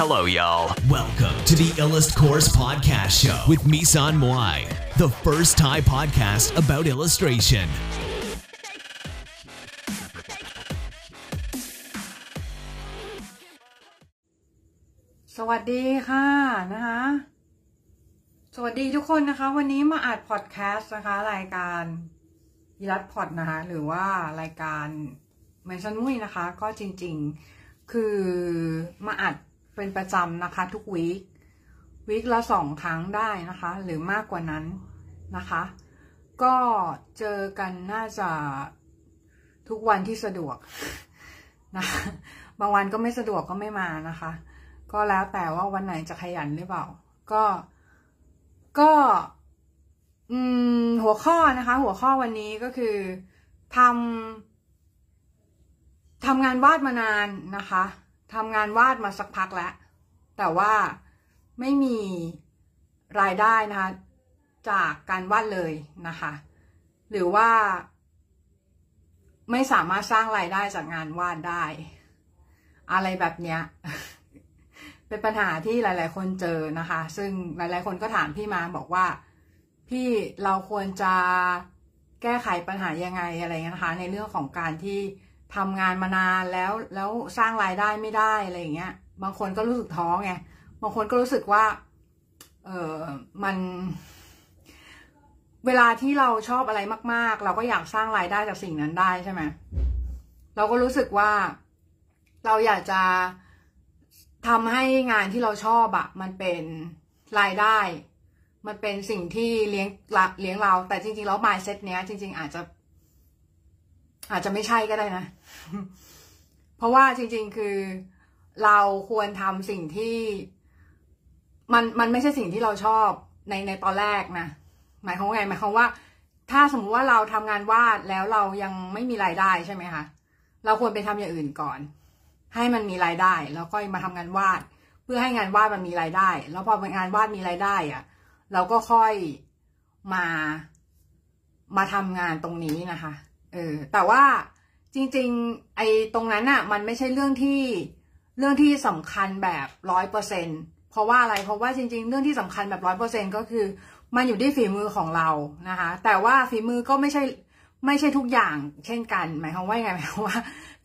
Hello, y'all. Welcome to the Illust Course Podcast Show with Misan Moai, the first Thai podcast about illustration. สวัสดีค่ะนะคะ สวัสดีทุกคนนะคะ วันนี้มาอัดพอดแคสต์นะคะ รายการยีรัตพอดนะคะ หรือว่ารายการเมนชันมุ้ยนะคะ ก็จริง ๆ คือมาอัด เป็นประจำนะคะ ทุกวีควีคละสองครั้งได้นะคะ หรือมากกว่านั้นนะคะ ก็เจอกันน่าจะทุกวันที่สะดวกนะคะบางวันก็ไม่สะดวกก็ไม่มานะคะ ก็แล้วแต่ว่าวันไหนจะขยันหรือเปล่า ก็ก็อืมหัวข้อนะคะ หัวข้อวันนี้ก็คือทำทำงานวาดมานานนะคะ ทำงานวาดมาสักพักแล้ว แต่ว่าไม่มีรายได้นะคะ จากการวาดเลยนะคะ หรือว่า ไม่สามารถสร้างรายได้จากงานวาดได้ อะไรแบบเนี้ย เป็นปัญหาที่หลาย ๆ คนเจอนะคะ ซึ่งหลาย ๆ คนก็ถามพี่มาบอกว่า พี่เราควรจะแก้ไขปัญหายังไงอะไรเงี้ยนะคะ ในเรื่องของการที่ ทำงานมานานแล้วแล้วสร้างรายได้ไม่ได้อะไรอย่างเงี้ย บางคนก็รู้สึกท้อไงบางคนก็รู้สึกว่า เออมัน เวลาที่เราชอบอะไรมาก ๆ เราก็อยากสร้างรายได้จากสิ่งนั้นได้ใช่ไหมเราก็รู้สึกว่า เราอยากจะทำให้งานที่เราชอบอะมันเป็นรายได้ มันเป็นสิ่งที่เลี้ยงเลี้ยงเรา แต่จริงๆแล้ว mindset เนี้ยจริง ๆ อาจจะ อาจจะไม่ใช่ก็ได้นะ เพราะว่าจริง ๆ คือเราควรทำสิ่งที่มันมันไม่ใช่สิ่งที่เราชอบในในตอนแรกนะ หมายความว่าไงหมายความว่า ถ้าสมมติว่าเราทำงานวาดแล้วเรายังไม่มีรายได้ใช่ไหมคะเราควรไปทำอย่างอื่นก่อน ให้มันมีรายได้ แล้วก็มาทำงานวาด เพื่อให้งานวาดมันมีรายได้ แล้วพองานวาดมีรายได้อะเราก็ค่อยมามาทำงานตรงนี้นะคะ เออแต่ว่าจริง ๆ ไอ้ตรงนั้นอะมันไม่ใช่เรื่องที่เรื่องที่สำคัญแบบร้อยเปอร์เซ็นเพราะว่าอะไรเพราะว่าจริง ๆ เรื่องที่สำคัญแบบร้อยเปอร์เซ็นก็คือ มันอยู่ที่ฝีมือของเรานะคะ แต่ว่าฝีมือก็ไม่ใช่ไม่ใช่ทุกอย่าง เช่นกัน หมายความว่าไงหมายความว่า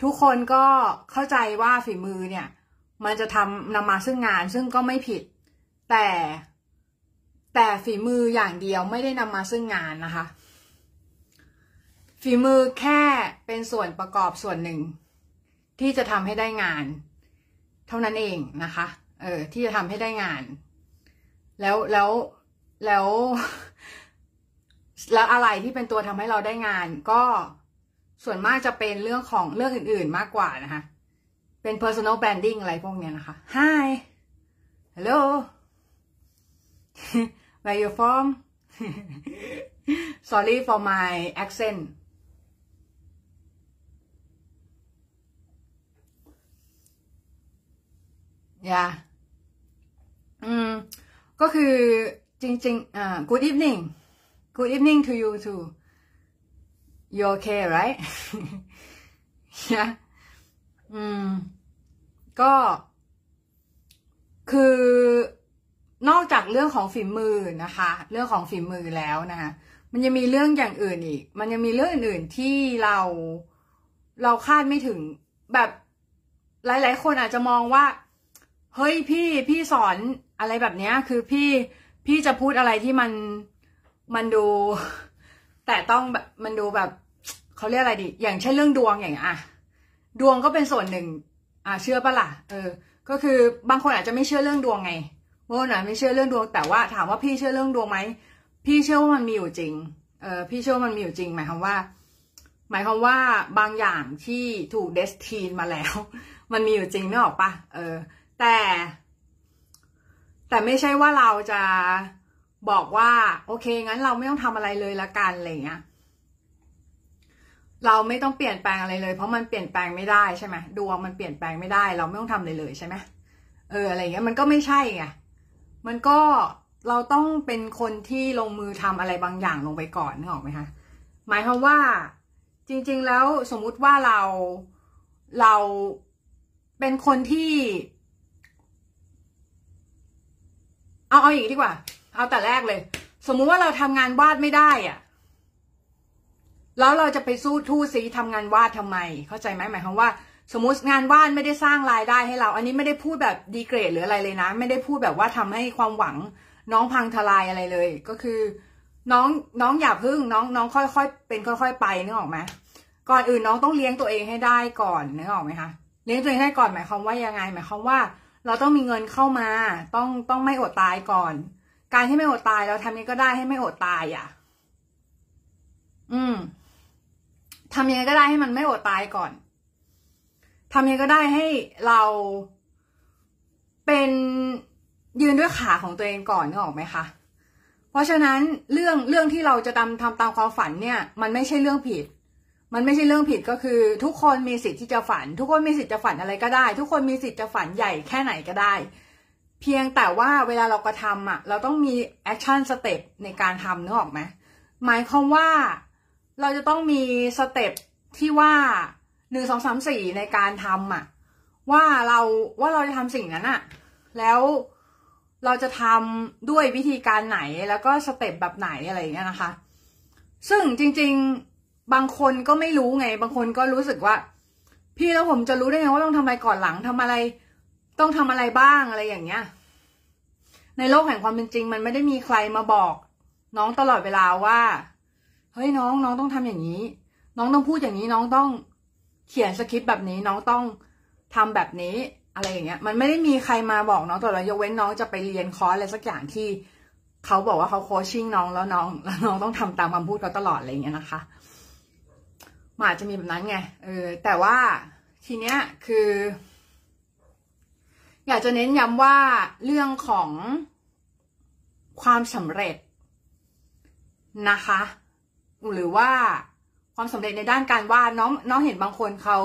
ทุกคนก็เข้าใจว่าฝีมือเนี่ย มันจะทำนำมาซึ่งงานซึ่งก็ไม่ผิด แต่แต่ฝีมืออย่างเดียวไม่ได้นำมาซึ่งงานนะคะ ฝีมือแค่เป็นส่วนประกอบส่วนหนึ่ง ที่จะทำให้ได้งาน เท่านั้นเองนะคะ เออ ที่จะทำให้ได้งาน แล้วแล้วแล้ว แล้วอะไรที่เป็นตัวทำให้เราได้งาน ก็ส่วนมากจะเป็นเรื่องของเรื่องอื่น ๆ มากกว่านะคะ เป็น personal branding อะไรพวกเนี้ยนะคะ Hi Hello Where you from Sorry for my accent yeah อืมก็คือจริงๆอ่า good evening good evening to you too you okay right yeah อืม ก็ คือนอกจากเรื่องของฝีมือนะคะ เรื่องของฝีมือแล้วนะคะ มันยังมีเรื่องอย่างอื่นอีก มันยังมีเรื่องอื่นๆที่เราเราคาดไม่ถึงแบบหลาย ๆ คนอาจจะมองว่า เฮ้ยพี่พี่สอนอะไรแบบเนี้ย คือพี่พี่จะพูดอะไรที่มันมันดู แต่ต้องแบบมันดูแบบเขาเรียกอะไรดี อย่างเช่นเรื่องดวงอย่างอะดวงก็เป็นส่วนหนึ่ง อะเชื่อปะล่ะ เออ ก็คือบางคนอาจจะไม่เชื่อเรื่องดวงไงโมนะไม่เชื่อเรื่องดวง แต่ว่าถามว่าพี่เชื่อเรื่องดวงไหมพี่เชื่อว่ามันมีอยู่จริง เออพี่เชื่อว่ามันมีอยู่จริง หมายความว่า หมายความว่าบางอย่างที่ถูกเดสทีนมาแล้ว มันมีอยู่จริงนึกออกปะเออ แต่ แต่ไม่ใช่ว่าเราจะบอกว่า โอเค งั้นเราไม่ต้องทำอะไรเลยละกันอะไรเงี้ยเราไม่ต้องเปลี่ยนแปลงอะไรเลย เพราะมันเปลี่ยนแปลงไม่ได้ใช่ไหมดวงมันเปลี่ยนแปลงไม่ได้ เราไม่ต้องทำเลยเลยใช่ไหมเอออะไรเงี้ยมันก็ไม่ใช่ไงมันก็เราต้องเป็นคนที่ลงมือทำอะไรบางอย่างลงไปก่อนนึกออกไหมคะหมายความว่าจริง ๆ แล้วสมมุติว่าเราเราเป็นคนที่ เอาเอาอย่างนี้ดีกว่า เอาแต่แรกเลย สมมุติว่าเราทำงานวาดไม่ได้อะแล้วเราจะไปสู้ทู่ซีทำงานวาดทำไม เข้าใจไหมหมายความว่า สมมติงานวาดไม่ได้สร้างรายได้ให้เรา อันนี้ไม่ได้พูดแบบดีเกรดหรืออะไรเลยนะ ไม่ได้พูดแบบว่าทำให้ความหวังน้องพังทลายอะไรเลย ก็คือ น้องน้องอย่าพึ่งน้องน้องค่อยๆเป็นค่อย ๆ ไปนึกออกไหมก่อนอื่นน้องต้องเลี้ยงตัวเองให้ได้ก่อนนึกออกไหมคะเลี้ยงตัวเองให้ก่อนหมายความว่ายังไง หมายความว่า เราต้องมีเงินเข้ามา ต้องต้องไม่อดตายก่อน การที่ไม่อดตายเราทำยังไงก็ได้ให้ไม่อดตายอะ อืมทำยังไงก็ได้ให้มันไม่อดตายก่อนทำยังไงก็ได้ให้เราเป็นยืนด้วยขาของตัวเองก่อนนึกออกไหมคะ เพราะฉะนั้นเรื่องเรื่องที่เราจะทำทำตามความฝันเนี่ย มันไม่ใช่เรื่องผิด มันไม่ใช่เรื่องผิดก็คือ ทุกคนมีสิทธิ์ที่จะฝัน ทุกคนมีสิทธิ์จะฝันอะไรก็ได้ ทุกคนมีสิทธิ์จะฝันใหญ่แค่ไหนก็ได้ เพียงแต่ว่าเวลาเรากระทำอะ เราต้องมี action step ในการทำนึกออกไหมหมายความว่าเราจะต้องมีสเต็ปที่ว่าหนึ่งสองสามสี่ในการทำอะ ว่าเราว่าเราจะทำสิ่งนั้นอะ แล้วเราจะทำด้วยวิธีการไหนแล้วก็สเต็ปแบบไหนอะไรอย่างเงี้ยนะคะ ซึ่งจริง ๆ บางคนก็ไม่รู้ไง บางคนก็รู้สึกว่า พี่แล้วผมจะรู้ได้ไงว่าต้องทำอะไรก่อนหลังทำอะไร ต้องทำอะไรบ้างอะไรอย่างเงี้ย ในโลกแห่งความเป็นจริง มันไม่ได้มีใครมาบอก น้องตลอดเวลาว่าเฮ้ยน้องน้องต้องทำอย่างนี้ น้องต้องพูดอย่างนี้น้องต้องเขียนสคริปต์แบบนี้น้องต้องทำแบบนี้อะไรอย่างเงี้ย มันไม่ได้มีใครมาบอกน้องตลอดยกเว้นน้องจะไปเรียนคอร์สอะไรสักอย่างที่เขาบอกว่าเขา coaching น้องแล้วน้องแล้วน้องต้องทำตามคำพูดเขาตลอดอะไรอย่างเงี้ยนะคะ มันอาจจะมีแบบนั้นไงเออแต่ว่าทีเนี้ยคือ อยากจะเน้นย้ำว่าเรื่องของความสำเร็จนะคะ หรือว่าความสำเร็จในด้านการวาดน้องน้องเห็นบางคนเขา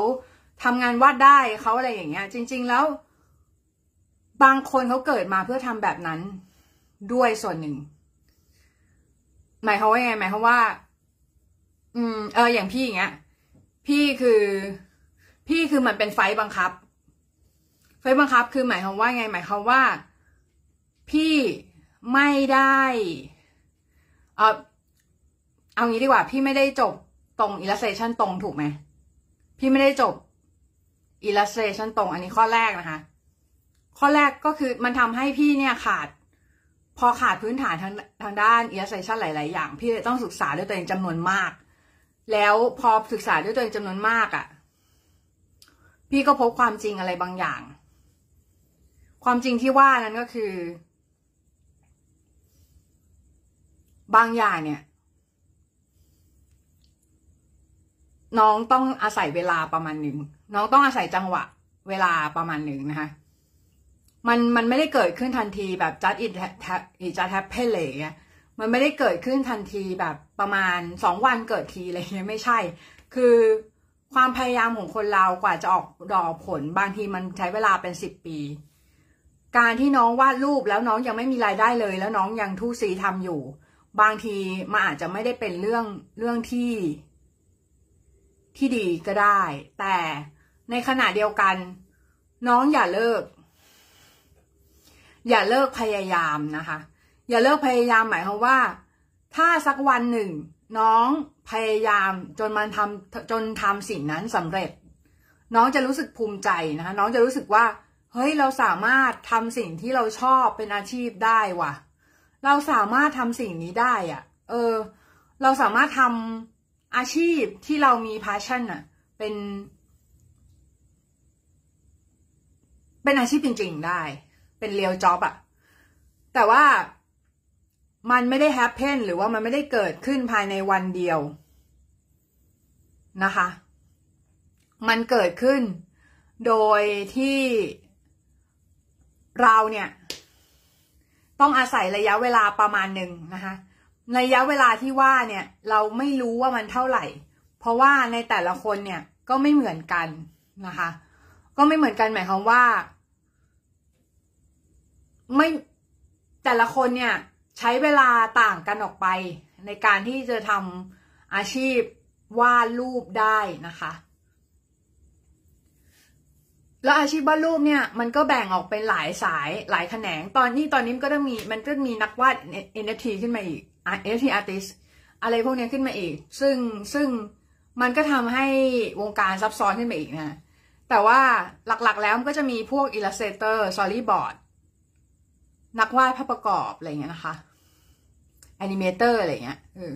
ทำงานวาดได้เขาอะไรอย่างเงี้ย จริง ๆแล้ว บางคนเขาเกิดมาเพื่อทำแบบนั้นด้วยส่วนหนึ่ง หมายเขาว่าไงหมายเขาว่า อืมเอออย่างพี่อย่างเงี้ย พี่คือ พี่คือมันเป็นไฟบังคับ ไฟบังคับคือหมายความว่าไง หมายความว่า พี่ไม่ได้เออเอางี้ดีกว่า พี่ไม่ได้จบตรง illustration ตรงถูกไหม พี่ไม่ได้จบ illustration ตรง อันนี้ข้อแรกนะคะ ข้อแรกก็คือมันทำให้พี่เนี่ยขาด พอขาดพื้นฐานทางทางด้าน illustration หลาย ๆ อย่าง พี่เลยต้องศึกษาด้วยตัวเองจำนวนมาก แล้วพอศึกษาด้วยตัวเองจำนวนมากอะ่ะ พี่ก็พบความจริงอะไรบางอย่าง ความจริงที่ว่านั้นก็คือ บางอย่างเนี่ย น้องต้องอาศัยเวลาประมาณหนึ่งน้องต้องอาศัยจังหวะ เวลาประมาณหนึ่งนะคะมันมันไม่ได้เกิดขึ้นทันทีแบบจัดอิอิจัดแฮปเพลเลย มันไม่ได้เกิดขึ้นทันทีแบบประมาณสองวันเกิดทีอะไรเงี้ยไม่ใช่ คือความพยายามของคนเรากว่าจะออกดอกผลบางทีมันใช้เวลาเป็นสิบปี การที่น้องวาดรูปแล้วน้องยังไม่มีรายได้เลย แล้วน้องยังทุศีทำอยู่ บางทีมันอาจจะไม่ได้เป็นเรื่องเรื่องที่ ที่ดีก็ได้ แต่ในขณะเดียวกัน น้องอย่าเลิก อย่าเลิกพยายามนะคะ อย่าเลิกพยายามหมายความว่า ถ้าสักวันหนึ่ง น้องพยายามจนมันทำจนทำสิ่งนั้นสำเร็จ น้องจะรู้สึกภูมิใจนะคะน้องจะรู้สึกว่า เฮ้ยเราสามารถทำสิ่งที่เราชอบเป็นอาชีพได้ว่ะ เราสามารถทำสิ่งนี้ได้อะเออ เราสามารถทำอาชีพที่เรามี passion อะเป็น เป็นอาชีพจริง ๆ ได้ เป็นเรียลจ็อบอะแต่ว่า มันไม่ได้แฮปเพนหรือว่ามันไม่ได้เกิดขึ้นภายในวันเดียวนะคะ มันเกิดขึ้น โดยที่เราเนี่ย ต้องอาศัยระยะเวลาประมาณหนึ่งนะคะ ระยะเวลาที่ว่าเนี่ย เราไม่รู้ว่ามันเท่าไหร่ เพราะว่าในแต่ละคนเนี่ยก็ไม่เหมือนกันนะคะ ก็ไม่เหมือนกันหมายความว่า ไม่แต่ละคนเนี่ย ใช้เวลาต่างกันออกไป ในการที่จะทำอาชีพวาดรูปได้นะคะ แล้วอาชีพวาดรูปเนี่ยมันก็แบ่งออกเป็นหลายสายหลายแขนง ตอนนี้ตอนนี้ก็ต้องมีมันก็มีนักวาด NFT ขึ้นมาอีก NFT artist อะไรพวกนี้ขึ้นมาอีก ซึ่งซึ่งมันก็ทำให้วงการซับซ้อนขึ้นมาอีกนะ แต่ว่าหลักๆแล้วมันก็จะมีพวก illustrator storyboard นักวาดภาพประกอบอะไรเงี้ยนะคะ animator อร์อะไรเงี้ยเออ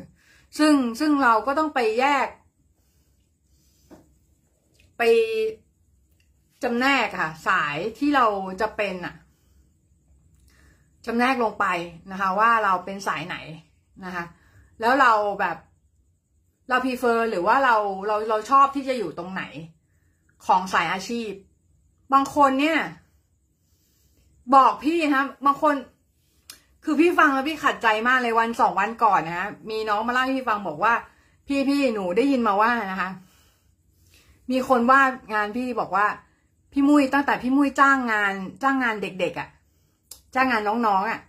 ซึ่งซึ่งเราก็ต้องไปแยก ไปจำแนกค่ะ สายที่เราจะเป็นอะจำแนกลงไปนะคะ ว่าเราเป็นสายไหนนะคะ แล้วเราแบบเราพ r เฟอร์หรือว่าเราเราเราชอบที่จะอยู่ตรงไหนของสายอาชีพ บางคนเนี่ย บอกพี่นะบางคน คือพี่ฟังแล้วพี่ขัดใจมากเลยวันสองวันก่อนนะฮะมีน้องมาเล่าให้พี่ฟังบอกว่า พี่พี่หนูได้ยินมาว่านะคะ มีคนว่างานพี่บอกว่า พี่มุ้ยตั้งแต่พี่มุ้ยจ้างงาน จ้างงานเด็กๆอะ่ะ จ้างงานน้องๆอะ่ะ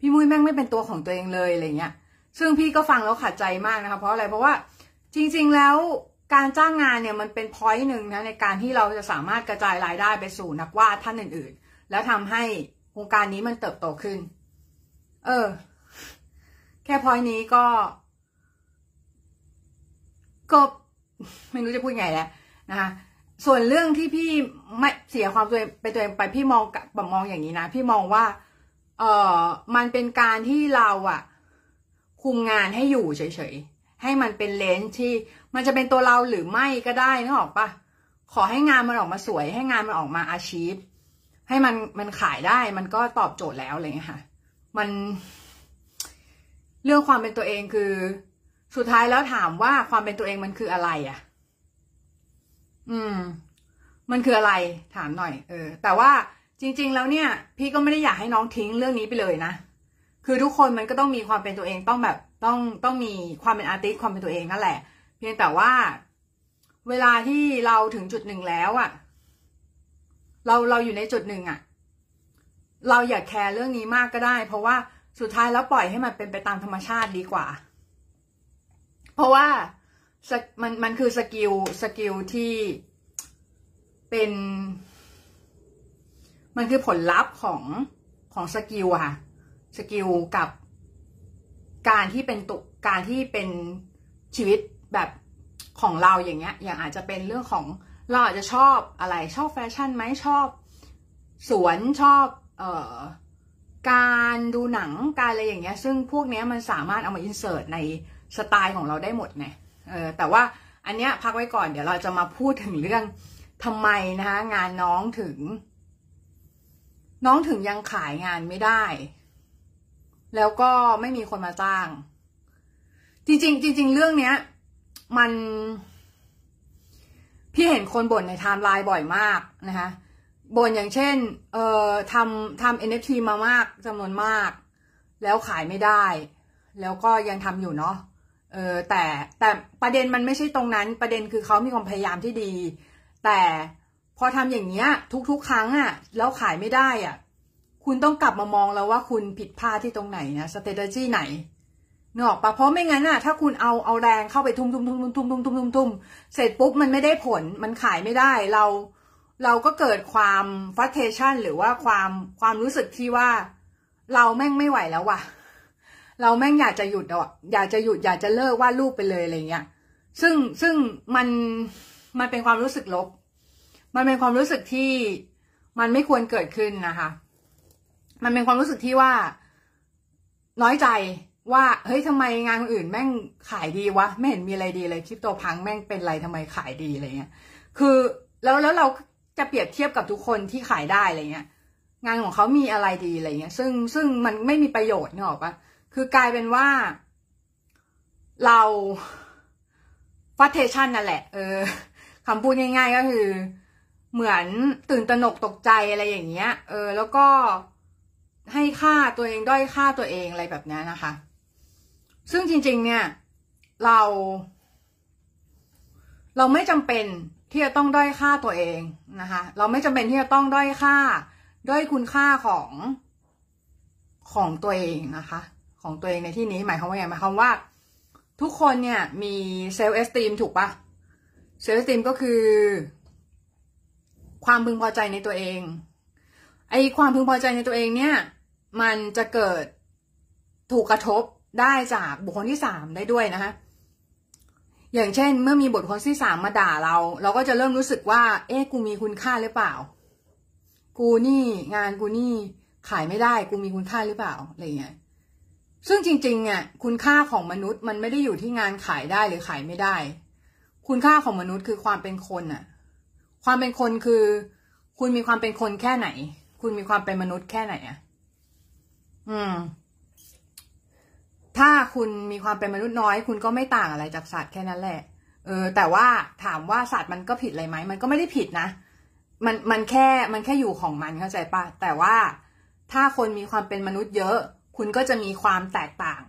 พี่มุ้ยแม่งไม่เป็นตัวของตัวเองเลยอะไรเงี้ย ซึ่งพี่ก็ฟังแล้วขัดใจมากนะคะเพราะอะไรเพราะว่าจริง ๆ แล้วการจ้างงานเนี่ยมันเป็นพอยต์หนึ่งนะในการที่เราจะสามารถกระจายรายได้ไปสู่นักวาดท่านอื่นๆ แล้วทำให้วงการนี้มันเติบโตขึ้น เออ แค่พอยต์นี้ก็ ก็ไม่รู้จะพูดไงแล้วนะคะส่วนเรื่องที่พี่ไม่เสียความตัวเองไปตัวเองไปพี่มองแบบมองอย่างนี้นะ พี่มองว่า เออมันเป็นการที่เราอะคุมงานให้อยู่เฉยๆ ให้มันเป็นเลนส์ที่มันจะเป็นตัวเราหรือไม่ก็ได้นึกออกปะขอให้งานมันออกมาสวย ให้งานมันออกมาอาชีพ ให้มันมันขายได้มันก็ตอบโจทย์แล้วอะไรเงี้ยค่ะ มัน เรื่องความเป็นตัวเองคือ สุดท้ายแล้วถามว่าความเป็นตัวเองมันคืออะไรอะ่ะ อืม มันคืออะไร ถามหน่อย เออ แต่ว่าจริง ๆ แล้วเนี่ย พี่ก็ไม่ได้อยากให้น้องทิ้งเรื่องนี้ไปเลยนะคือทุกคนมันก็ต้องมีความเป็นตัวเองต้องแบบต้องต้องมีความเป็นอาร์ติสความเป็นตัวเองนั่นแหละ เพียงแต่ว่าเวลาที่เราถึงจุดหนึ่งแล้วอะ่ะ เราเราอยู่ในจุดหนึ่งอะ่ะเราอย่า care เรื่องนี้มากก็ได้ เพราะว่าสุดท้ายแล้วปล่อยให้มันเป็นไปตามธรรมชาติดีกว่า เพราะว่ามันมันคือ skill skill ที่เป็น มันคือผลลัพธ์ของของ skill อะค่ะ skill กับการที่เป็นตุการที่เป็นชีวิตแบบของเราอย่างเงี้ย อย่างอาจจะเป็นเรื่องของ เราอาจจะชอบอะไรชอบแฟชั่นไหมชอบ สวนชอบเอ่อการดูหนังการอะไรอย่างเงี้ย ซึ่งพวกนี้มันสามารถเอามาอินเสิร์ตในสไตล์ของเราได้หมดไงเออแต่ว่าอันเนี้ยพักไว้ก่อนเดี๋ยวเราจะมาพูดถึงเรื่องทำไมนะคะงานน้องถึง น้องถึงยังขายงานไม่ได้ แล้วก็ไม่มีคนมาจ้าง จริง ๆ จริง ๆ เรื่องเนี้ย มัน พี่เห็นคนบ่นในไทม์ไลน์บ่อยมากนะคะบ่นอย่างเช่น เอ่อทำทำ NFT มามากจำนวนมาก แล้วขายไม่ได้ แล้วก็ยังทำอยู่เนาะเออแต่แต่ประเด็นมันไม่ใช่ตรงนั้น ประเด็นคือเขามีความพยายามที่ดี แต่พอทำอย่างเงี้ย ทุกๆ ครั้งอะ่ะแล้วขายไม่ได้อะ่ะ คุณต้องกลับมามองแล้วว่าคุณผิดพลาดที่ตรงไหนนะ strategy ไหน เนอะปะเพราะไม่งั้นอะถ้าคุณเอาเอาแรงเข้าไปทุ่มทุ่มทุ่มทุ่มทุ่มทุ่มทุ่มทุ่มทุ่มเสร็จปุ๊บมันไม่ได้ผลมันขายไม่ได้เรา เราก็เกิดความฟัสเทชันหรือว่าความความรู้สึกที่ว่า เราแม่งไม่ไหวแล้วว่ะ เราแม่งอยากจะหยุดอะอยากจะหยุดอยากจะเลิกวาดรูปไปเลยอะไรเงี้ยซึ่งซึ่งมันมันเป็นความรู้สึกลบ มันเป็นความรู้สึกที่มันไม่ควรเกิดขึ้นนะคะ มันเป็นความรู้สึกที่ว่า น้อยใจ ว่าเฮ้ยทำไมงานคนอื่นแม่งขายดีวะไม่เห็นมีอะไรดีเลยคริปโตพังแม่งเป็นไรทำไมขายดีอะไรเงี้ย คือแล้วแล้วเราจะเปรียบเทียบกับทุกคนที่ขายได้อะไรเงี้ย งานของเขามีอะไรดีอะไรเงี้ย ซึ่งซึ่งมันไม่มีประโยชน์เนี่ยหรอปะคือกลายเป็นว่า เราฟัตเทชันนั่นแหละ เออคำพูดง่ายๆก็คือ เหมือนตื่นตระหนกตกใจอะไรอย่างเงี้ย เออ แล้วก็ให้ค่าตัวเองด้อยค่าตัวเองอะไรแบบนี้นะคะ ซึ่งจริง ๆ เนี่ย เรา เราไม่จำเป็นที่จะต้องด้อยค่าตัวเองนะคะ เราไม่จำเป็นที่จะต้องด้อยค่า ด้อยคุณค่าของของตัวเองนะคะ ของตัวเองในที่นี้หมายความว่าไงหมายความว่า ทุกคนเนี่ยมีself-esteem ถูกปะ self-esteem ก็คือ ความพึงพอใจในตัวเอง ไอความพึงพอใจในตัวเองเนี่ย มันจะเกิดถูกกระทบ ได้จากบุคคลที่สามได้ด้วยนะคะอย่างเช่น เมื่อมีบุคคลที่สามมาด่าเรา เราก็จะเริ่มรู้สึกว่า เอ๊ะกูมีคุณค่าหรือเปล่า กูนี่งานกูนี่ขายไม่ได้กูมีคุณค่าหรือเปล่าอะไรเงี้ยซึ่งจริงๆเนี่ยคุณค่าของมนุษย์มันไม่ได้อยู่ที่งานขายได้หรือขายไม่ได้ คุณค่าของมนุษย์คือความเป็นคนอะความเป็นคนคือ คุณมีความเป็นคนแค่ไหน คุณมีความเป็นมนุษย์แค่ไหนอะอืม ถ้าคุณมีความเป็นมนุษย์น้อย คุณก็ไม่ต่างอะไรจากสัตว์แค่นั้นแหละ เออ แต่ว่าถามว่าสัตว์มันก็ผิดอะไรไหมมันก็ไม่ได้ผิดนะ มันมันแค่มันแค่อยู่ของมันเข้าใจปะแต่ว่าถ้าคนมีความเป็นมนุษย์เยอะ คุณก็จะมีความแตกต่าง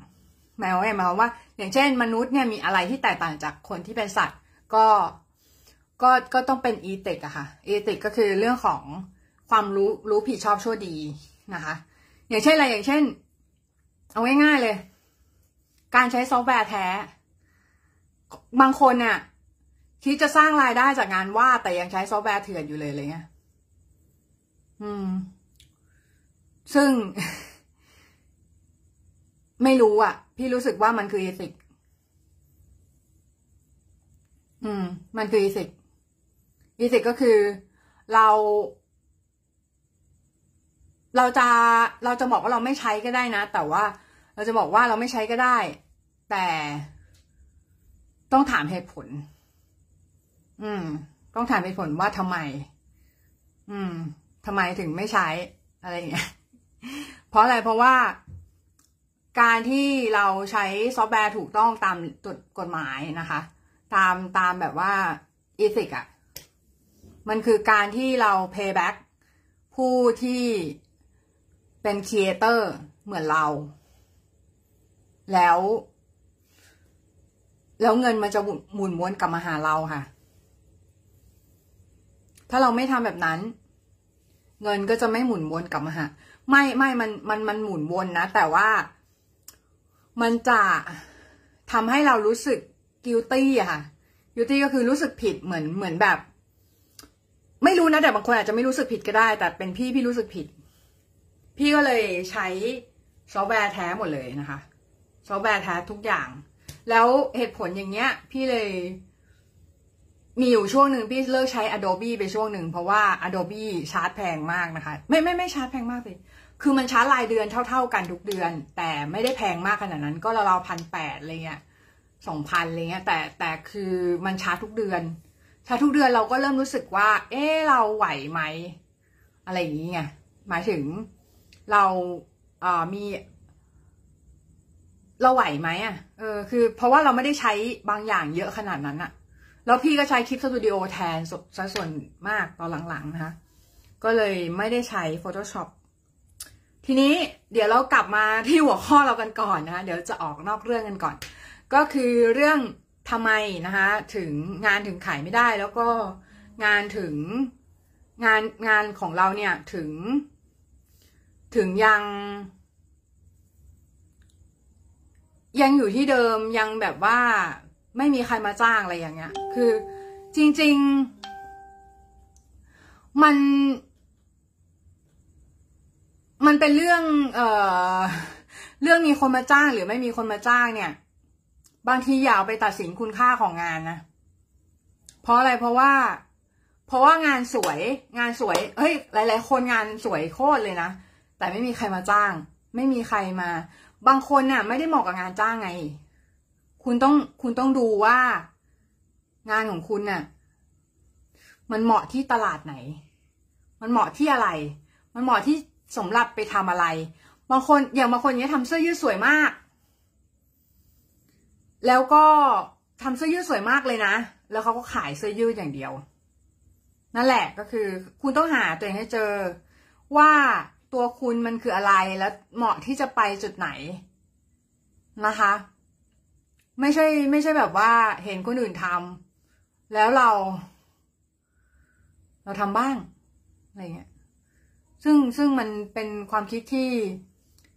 หมายว่าหมายว่า อย่างเช่น มนุษย์เนี่ยมีอะไรที่แตกต่างจากคนที่เป็นสัตว์ ก็ก็ก็ต้องเป็น ethic อะค่ะ ethic ก็คือเรื่องของความรู้รู้ผิดชอบชั่วดีนะคะ อย่างเช่นอะไรอย่างเช่น เอาง่ายๆเลย การใช้ซอฟต์แวร์แท้ บางคนเนี่ยคิดจะสร้างรายได้จากงานวาดแต่ยังใช้ซอฟต์แวร์เถื่อนอยู่เลยอะไรเงี้ย อืม ซึ่ง ไม่รู้อะ พี่รู้สึกว่ามันคือเอติก อืม มันคือเอติกเอติกก็คือเรา เราจะเราจะบอกว่าเราไม่ใช้ก็ได้นะ แต่ว่าเราจะบอกว่าเราไม่ใช้ก็ได้ แต่ต้องถามเหตุผล อืม ต้องถามเหตุผลว่าทำไม อืมทำไมถึงไม่ใช้อะไรอย่างเงี้ย เพราะอะไร เพราะว่าการที่เราใช้ซอฟต์แวร์ถูกต้องตามกฎหมายนะคะ ตามตามแบบว่า ethic อะมันคือการที่เรา payback ผู้ที่เป็น creator เหมือนเรา แล้ว แล้วเงินมันจะหมุนวนกลับมาหาเราค่ะ ถ้าเราไม่ทำแบบนั้น เงินก็จะไม่หมุนวนกลับมาหาไม่ไม่มันมันมันหมุนวนนะ แต่ว่ามันจะทำให้เรารู้สึก guilty ค่ะ guilty ก็คือรู้สึกผิดเหมือนเหมือนแบบ ไม่รู้นะแต่บางคนอาจจะไม่รู้สึกผิดก็ได้ แต่เป็นพี่พี่รู้สึกผิด พี่ก็เลยใช้ซอฟต์แวร์แท้หมดเลยนะคะ ซอฟต์แวร์แท้ทุกอย่าง แล้วเหตุผลอย่างเงี้ย พี่เลย มีอยู่ช่วงหนึ่งพี่เลิกใช้ Adobe ไปช่วงหนึ่ง เพราะว่า Adobe ชาร์จแพงมากนะคะ ไม่ไม่ไม่ชาร์จแพงมากเลยคือมันชาร์จรายเดือนเท่า ๆกันทุกเดือน แต่ไม่ได้แพงมากขนาดนั้น ก็เราพันแปดอะไรเงี้ยสองพันอะไรเงี้ย แต่แต่คือมันชาร์จทุกเดือน ชาร์จทุกเดือนเราก็เริ่มรู้สึกว่า เออเราไหวไหมอะไรอย่างเงี้ยหมายถึงเราเอ่อมี เราไหวไหมอะเออคือ เพราะว่าเราไม่ได้ใช้บางอย่างเยอะขนาดนั้นอะแล้วพี่ก็ใช้คลิปสตูดิโอแทนซะส่วนมากตอนหลังๆนะคะ ก็เลยไม่ได้ใช้ Photoshop ทีนี้เดี๋ยวเรากลับมาที่หัวข้อเรากันก่อนนะคะ เดี๋ยวจะออกนอกเรื่องกันก่อน ก็คือเรื่องทำไมนะคะ ถึงงานถึงขายไม่ได้ แล้วก็งานถึงงานงานของเราเนี่ยถึง ถึงยัง ยังอยู่ที่เดิมยังแบบว่าไม่มีใครมาจ้างอะไรอย่างเงี้ย คือจริง ๆ มัน มันเป็นเรื่อง เอ่อ เรื่องมีคนมาจ้างหรือไม่มีคนมาจ้างเนี่ย บางทีอย่าเอาไปตัดสินคุณค่าของงานนะ เพราะอะไรเพราะว่า เพราะว่างานสวย งานสวยเฮ้ย หลาย ๆ คนงานสวยโคตรเลยนะ แต่ไม่มีใครมาจ้าง ไม่มีใครมา บางคนน่ะ ไม่ได้เหมาะกับงานจ้างไง คุณต้องคุณต้องดูว่า งานของคุณน่ะ มันเหมาะที่ตลาดไหน มันเหมาะที่อะไร มันเหมาะที่สำหรับไปทำอะไร บางคนอย่างบางคนเนี้ยทำเสื้อยืดสวยมาก แล้วก็ทำเสื้อยืดสวยมากเลยนะ แล้วเขาก็ขายเสื้อยืดอย่างเดียว นั่นแหละก็คือ คุณต้องหาตัวเองให้เจอว่า ตัวคุณมันคืออะไรแล้วเหมาะที่จะไปจุดไหนนะคะ ไม่ใช่ ไม่ใช่แบบว่าเห็นคนอื่นทำแล้วเรา เราทำบ้างอะไรเงี้ยซึ่งซึ่งมันเป็นความคิดที่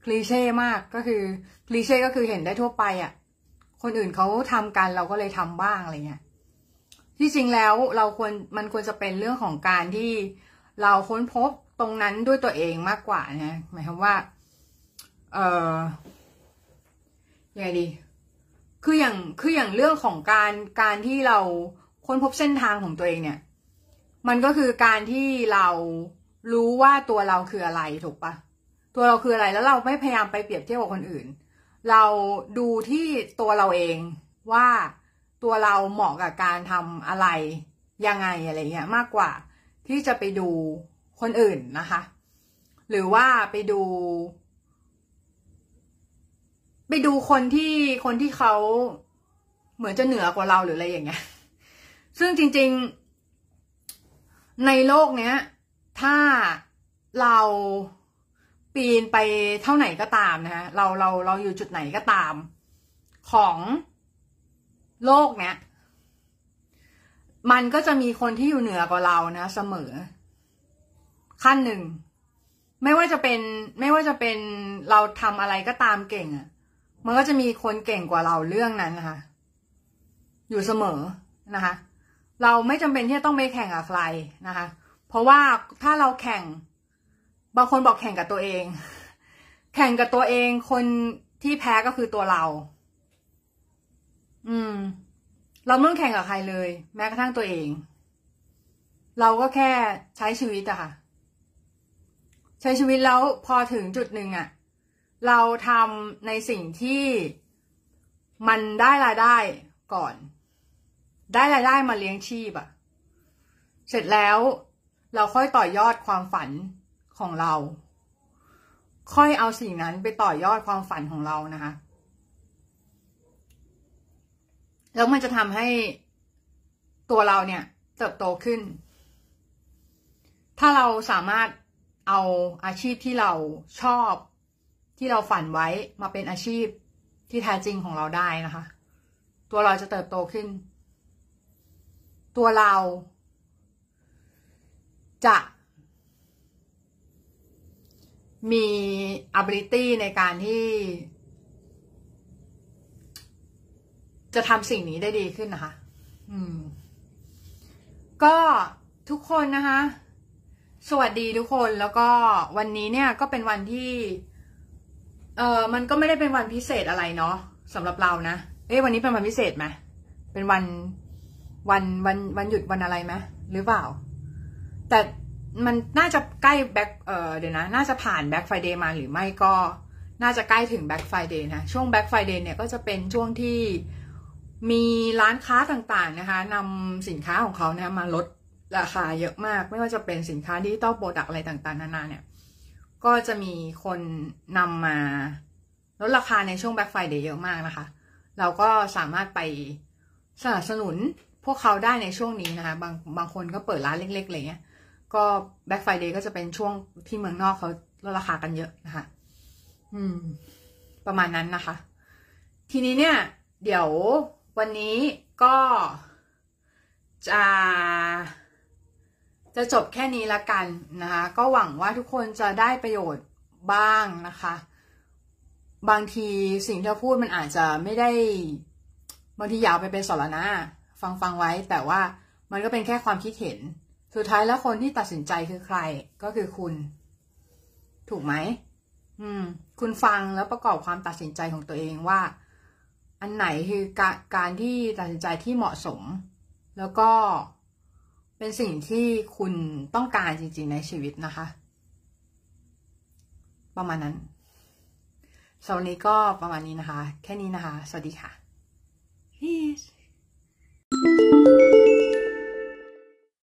คลีเช่มากก็คือคลีเช่ก็คือเห็นได้ทั่วไปอะ่ะ คนอื่นเขาทำกันเราก็เลยทำบ้างอะไรเงี้ยที่จริงแล้วเราควรมันควรจะเป็นเรื่องของการที่เราค้นพบ ตรงนั้นด้วยตัวเองมากกว่านะหมายความว่า เออยังไงดี คืออย่างคืออย่างเรื่องของการการที่เราค้นพบเส้นทางของตัวเองเนี่ย มันก็คือการที่เรารู้ว่าตัวเราคืออะไรถูกปะตัวเราคืออะไรแล้วเราไม่พยายามไปเปรียบเทียบกับคนอื่น เราดูที่ตัวเราเองว่าตัวเราเหมาะกับการทำอะไรยังไงอะไรเงี้ยมากกว่าที่จะไปดู คนอื่นนะคะ หรือว่าไปดู ไปดูคนที่คนที่เขาเหมือนจะเหนือกว่าเราหรืออะไรอย่างเงี้ย ซึ่งจริง ๆ ในโลกเนี้ย ถ้าเราปีนไปเท่าไหนก็ตามนะคะเราเราเราอยู่จุดไหนก็ตาม ของโลกเนี้ย มันก็จะมีคนที่อยู่เหนือกว่าเรานะ เสมอ ขั้นหนึ่ง ไม่ว่าจะเป็นไม่ว่าจะเป็นเราทำอะไรก็ตามเก่งอะ่ะ มันก็จะมีคนเก่งกว่าเราเรื่องนั้นนะคะ อยู่เสมอนะคะ เราไม่จำเป็นที่จะต้องไปแข่งกับใครนะคะ เพราะว่าถ้าเราแข่ง บางคนบอกแข่งกับตัวเอง แข่งกับตัวเองคนที่แพ้ก็คือตัวเรา อืม เราไม่ต้องแข่งกับใครเลย แม้กระทั่งตัวเอง เราก็แค่ใช้ชีวิตอะค่ะ ใช้ชีวิตแล้วพอถึงจุดหนึ่งอะเราทำในสิ่งที่มันได้รายได้ก่อน ได้รายได้มาเลี้ยงชีพอะเสร็จแล้วเราค่อยต่อยอดความฝันของเรา ค่อยเอาสิ่งนั้นไปต่อยอดความฝันของเรานะคะแล้วมันจะทำให้ตัวเราเนี่ยเติบโตขึ้น ถ้าเราสามารถ เอาอาชีพที่เราชอบที่เราฝันไว้มาเป็นอาชีพที่แท้จริงของเราได้นะคะ ตัวเราจะเติบโตขึ้น ตัวเรา จะ มี ability ในการที่ จะทำสิ่งนี้ได้ดีขึ้นนะคะ อืม ก็ทุกคนนะคะ สวัสดีทุกคนแล้วก็วันนี้เนี่ยก็เป็นวันที่ เออมันก็ไม่ได้เป็นวันพิเศษอะไรเนาะสำหรับเรานะเอ๊ะวันนี้เป็นวันพิเศษไหมเป็นวันวันวันวันหยุดวันอะไรไหมหรือเปล่า แต่มันน่าจะใกล้แบ็คเออเดี๋ยวนะ น่าจะผ่านแบ็คไฟเดย์มาหรือไม่ก็น่าจะใกล้ถึง Black Friday นะช่วง Black Friday เนี่ยก็จะเป็นช่วงที่มีร้านค้าต่างๆนะคะนำสินค้าของเขานะมาลด ราคาเยอะมาก ไม่ว่าจะเป็นสินค้า digital product อะไรต่างๆ นานาเนี่ย ก็จะมีคนนำมาลดราคาในช่วง Black Friday เยอะมากนะคะ เราก็สามารถไปสนับสนุนพวกเขาได้ในช่วงนี้นะคะ บางบางคนก็เปิดร้านเล็กๆอะไรเงี้ย ก็แบ็คไฟเดย์ก็จะเป็นช่วงที่เมืองนอกเขาลดราคากันเยอะนะคะ อืม ประมาณนั้นนะคะ ทีนี้เนี่ย เดี๋ยววันนี้ก็จะ จะจบแค่นี้ละกันนะคะ ก็หวังว่าทุกคนจะได้ประโยชน์บ้างนะคะ บางทีสิ่งที่เราพูดมันอาจจะไม่ได้ บางทียาวไปเป็นสารนะฟังฟังไว้ แต่ว่ามันก็เป็นแค่ความคิดเห็น สุดท้ายแล้วคนที่ตัดสินใจคือใครก็คือคุณ ถูกไหมอืม คุณฟังแล้วประกอบความตัดสินใจของตัวเองว่า อันไหนคือการการที่ตัดสินใจที่เหมาะสม แล้วก็ เป็นสิ่งที่คุณต้องการจริง ๆ ในชีวิตนะคะ ประมาณนั้นสำหรับนี้ก็ประมาณนี้นะคะ แค่นี้นะคะ สวัสดีค่ะ Peace